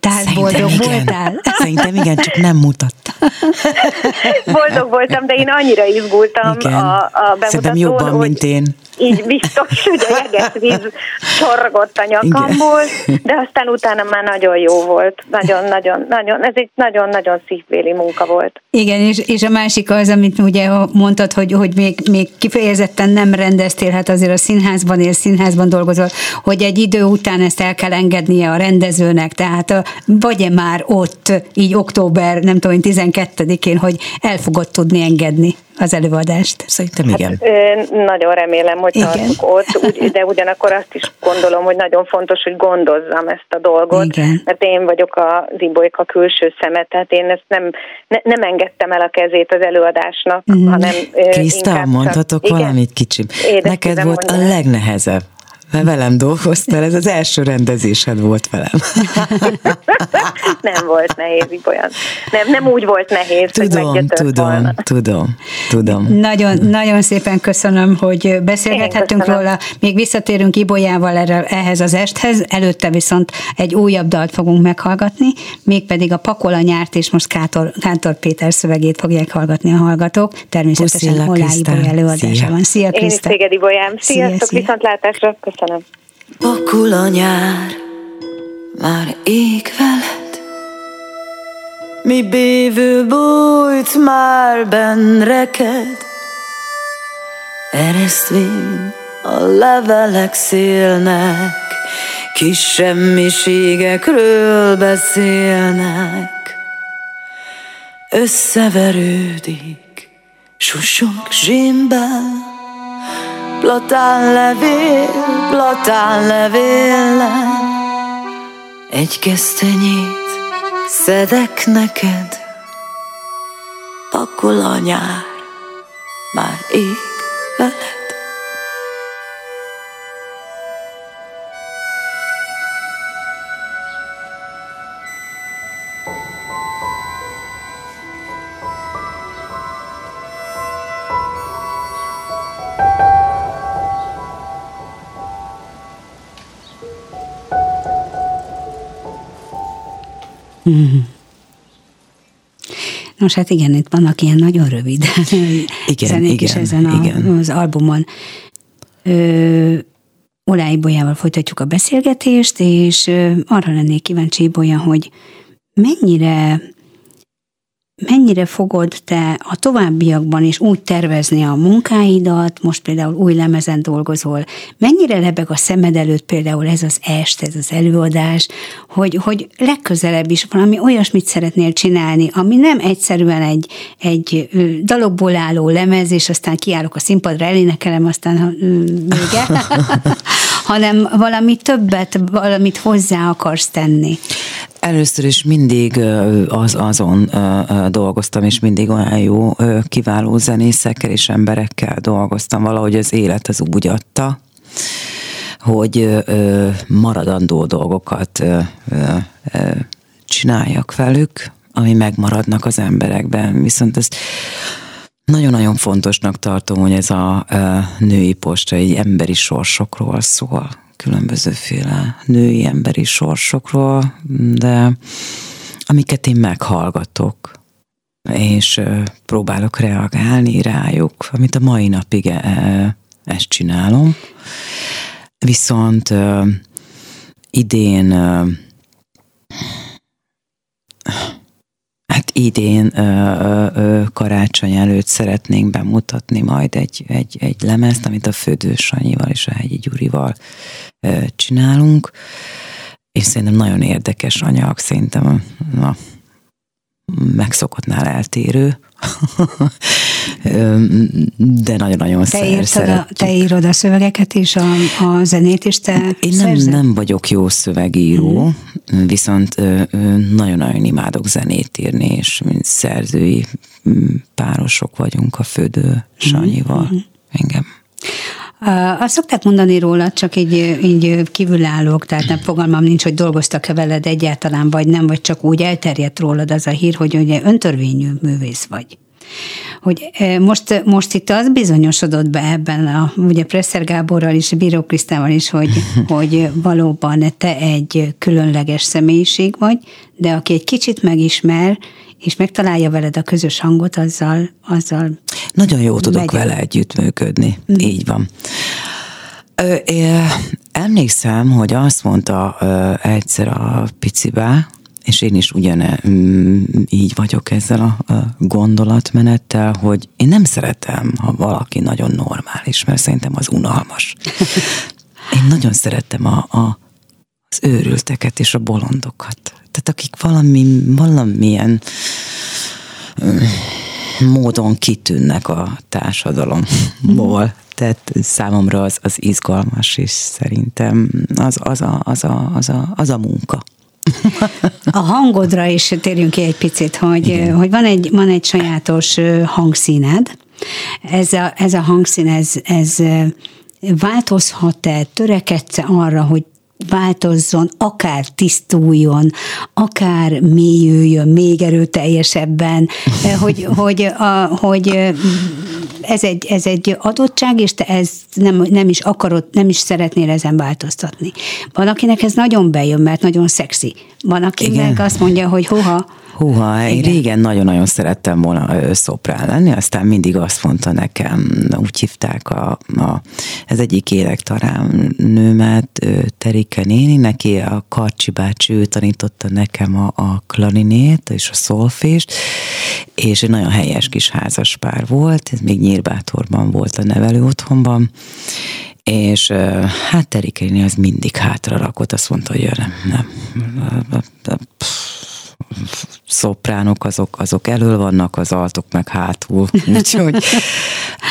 Tehát Szerintem boldog igen. voltál? Szerintem igen, csak nem mutatta. Boldog voltam, de én annyira izgultam igen. a, a bemutatón, Szerintem jobban, hogy mint én. így biztos, hogy a jeges víz csorgott a nyakamból, de aztán utána már nagyon jó volt. Nagyon, nagyon, nagyon, ez egy nagyon-nagyon szívvéli munka volt. Igen, és, és a másik az, amit ugye mondtad, hogy, hogy még, még kifejezetten nem rendeztél, hát azért a színházban és színházban dolgozol, hogy egy idő után ezt el kell engednie a rendezőnek, tehát vagy-e már ott, így október, nem tudom, 12-én, hogy el fogod tudni engedni az előadást? Szerintem igen. Hát, nagyon remélem, hogy igen. tartok ott, de ugyanakkor azt is gondolom, hogy nagyon fontos, hogy gondozzam ezt a dolgot, igen. mert én vagyok a Zibolyka külső szeme, tehát én ezt nem, ne, nem engedtem el a kezét az előadásnak, mm. hanem Kriszta, mondhatok csak, valamit kicsim? Neked volt a legnehezebb mert velem dolgoztál, ez az első rendezésed volt velem. nem volt nehéz, olyan. Nem, nem úgy volt nehéz, tudom, hogy tudom, volna. tudom, tudom. Nagyon, nagyon szépen köszönöm, hogy beszélgethettünk róla. Még visszatérünk Ibolyával erre, ehhez az esthez, előtte viszont egy újabb dalt fogunk meghallgatni, mégpedig a Pakola nyárt, és most Kátor, Kántor Péter szövegét fogják hallgatni a hallgatók. Természetesen Olá Iboly előadása van. Szia, Kriszta! Én is téged, Ibolyám. Sziasztok, szia, szia. viszontlátásra! Köszönöm. Köszönöm. Pakul a nyár, már ég veled, mi bévő bújt már benn reked, Ereszt-vén a levelek szélnek, Kis semmiségekről beszélnek. Összeverődik, susok zsimbel, Platán levél, platán levéllel Egy kesztenyét szedek neked Pakol a nyár, már ég veled Nos, hát igen, itt vannak ilyen nagyon rövid igen, zenék igen, is ezen a, igen. az albumon. Ö, Olá Ibolyával folytatjuk a beszélgetést, és arra lennék kíváncsi Ibolya, hogy mennyire mennyire fogod te a továbbiakban is úgy tervezni a munkáidat, most például új lemezen dolgozol, mennyire lebeg a szemed előtt például ez az est, ez az előadás, hogy, hogy legközelebb is valami olyasmit szeretnél csinálni, ami nem egyszerűen egy, egy dalokból álló lemez, és aztán kiállok a színpadra, elénekelem, aztán vége, hanem valami többet, valamit hozzá akarsz tenni. Először is mindig az, azon dolgoztam, és mindig olyan jó, kiváló zenészekkel és emberekkel dolgoztam. Valahogy az élet az úgy adta, hogy maradandó dolgokat csináljak velük, ami megmaradnak az emberekben. Viszont ezt nagyon-nagyon fontosnak tartom, hogy ez a női posta egy emberi sorsokról szól különbözőféle női emberi sorsokról, de amiket én meghallgatok, és próbálok reagálni rájuk, amit a mai napig ezt csinálom. Viszont idén idén ö, ö, karácsony előtt szeretnénk bemutatni majd egy, egy, egy lemezt, amit a Födős Sanyival és a Hegyi Gyurival ö, csinálunk, és szerintem nagyon érdekes anyag, szerintem a, a megszokottnál eltérő, de nagyon-nagyon te, írtad a, te írod a szövegeket és a, a zenét is, te Én nem, nem vagyok jó szövegíró, mm. viszont nagyon-nagyon imádok zenét írni, és mint szerzői párosok vagyunk a Födő Sanyival. Mm. Engem azt szokták mondani róla, csak egy, egy kívülállók, tehát nem fogalmam nincs, hogy dolgoztak-e veled egyáltalán, vagy nem, vagy csak úgy elterjedt rólad az a hír, hogy ugye öntörvényű művész vagy hogy most, most itt az bizonyosodott be ebben, a, ugye Presser Gáborral is, Bíró Krisztával is, hogy, hogy valóban te egy különleges személyiség vagy, de aki egy kicsit megismer, és megtalálja veled a közös hangot, azzal... azzal Nagyon jó tudok megy. vele együttműködni, mm. így van. Ö, emlékszem, hogy azt mondta ö, egyszer a picibe, és én is ugyan mm, így vagyok ezzel a, a gondolatmenettel, hogy én nem szeretem, ha valaki nagyon normális, mert szerintem az unalmas. Én nagyon szerettem a, a, az őrülteket és a bolondokat. Tehát akik valami, valamilyen módon kitűnnek a társadalomból. Tehát számomra az, az izgalmas, és szerintem az, az, a, az, a, az, a, az a munka. A hangodra is térjünk ki egy picit, hogy, hogy van, egy, van egy sajátos hangszíned. Ez a, ez a hangszín, ez, ez változhat-e, törekedsz arra, hogy változzon, akár tisztuljon, akár mélyüljön még erőteljesebben, hogy, hogy, a, hogy ez egy, ez egy adottság, és te ez nem, nem is akarod, nem is szeretnél ezen változtatni. Van, akinek ez nagyon bejön, mert nagyon szexi. Van, akinek Igen. azt mondja, hogy hoha, Húha, én régen nagyon-nagyon szerettem volna szoprán lenni, aztán mindig azt mondta nekem, úgy hívták a, a ez egyik élektarám nőmet, Terike néni, neki a Karcsi bácsi, ő tanította nekem a, a klarinét és a szolfést, és egy nagyon helyes kis házas pár volt, ez még Nyírbátorban volt a nevelő otthonban, és hát Terike az mindig hátra rakott, azt mondta, hogy nem, nem, nem szopránok azok, azok elől vannak, az altok meg hátul. Úgyhogy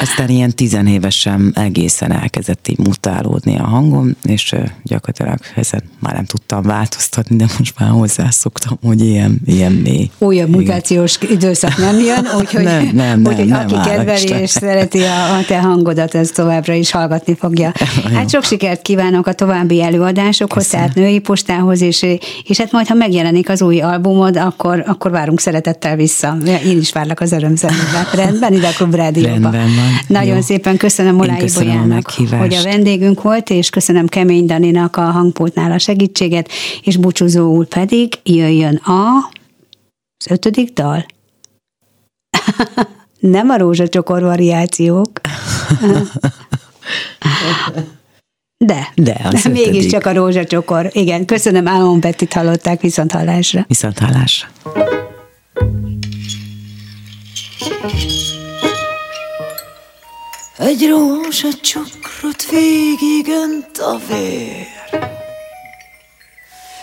aztán ilyen tizenévesen egészen elkezdett így mutálódni a hangom, és gyakorlatilag ezen már nem tudtam változtatni, de most már hozzászoktam, hogy ilyen, ilyen mély. Újabb mutációs időszak nem jön, úgyhogy, nem, nem, nem, úgyhogy nem, aki kedveli és szereti a, a te hangodat, ez továbbra is hallgatni fogja. Hát sok sikert kívánok a további előadásokhoz, Köszönöm. tehát női postához, és, és hát majd, ha megjelenik az új albumod, akkor, akkor várunk szeretettel vissza. Én is várlak az örömzenébe. Rendben, ide a Rádióba. Nagyon Jó. szépen köszönöm Olái Bolyának, hogy a vendégünk volt, és köszönöm Kemény Daninak a hangpultnál a segítséget, és búcsúzóul pedig jöjjön a az ötödik dal. Nem a rózsacsokor variációk. De, de, de mégiscsak a rózsacsokor. Igen, köszönöm, Álmon Bettit hallották, viszont hallásra. Viszont hallásra. Egy rózsacsokrot végig önt a vér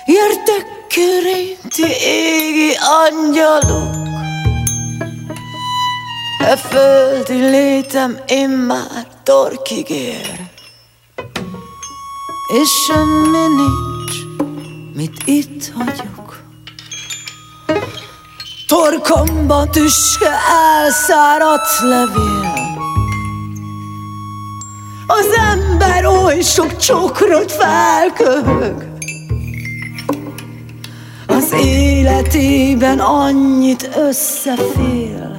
Jöttek körinti égi angyalok E földi létem immár torkig ér és semmi nincs, mit itt hagyok. Torkomba tüske elszáradt levél, az ember oly sok csokrot felköhög, az életében annyit összefél,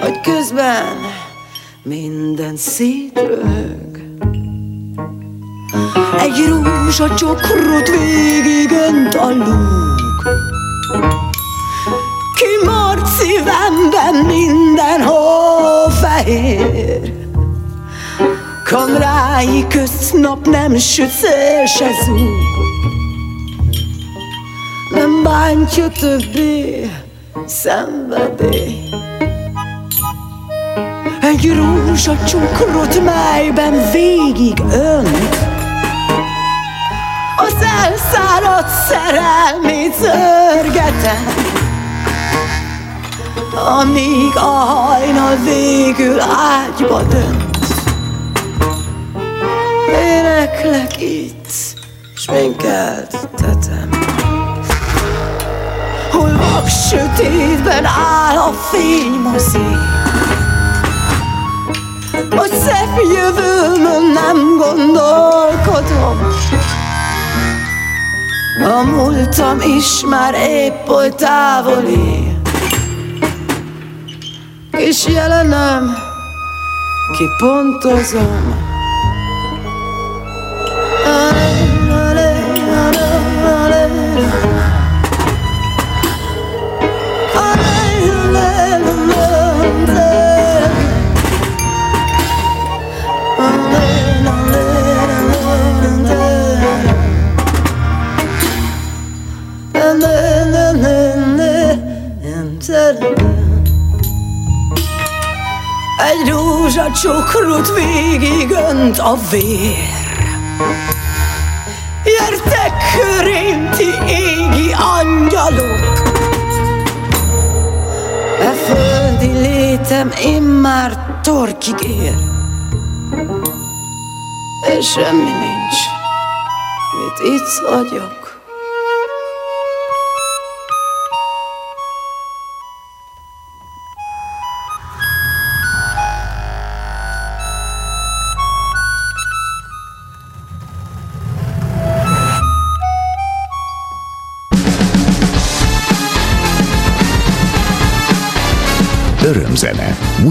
hogy közben minden szétröhög. Egy rózsa csokrot végig önt a lúg Kimart szívemben mindenhol fehér? Kamrái közt nap nem süt szél se zúg. Nem bántja többé szenvedély. Egy rózsa csokrot, melyben végig önt az elszáradt szerelmét szörgetem Amíg a hajnal végül ágyba dönt. Éneklek itt, sminkelt tetem Hol vak sötétben áll a fénymozi Hogy szebb jövőmön nem gondolkodom a múltam is már épp oly távoli kis jelenem, kipontozom. Egy rózsa csokrot végig önt a vér. Gyertek körém, ti égi angyalok! E földi létem én már torkig ér És semmi nincs, mit itt vagyok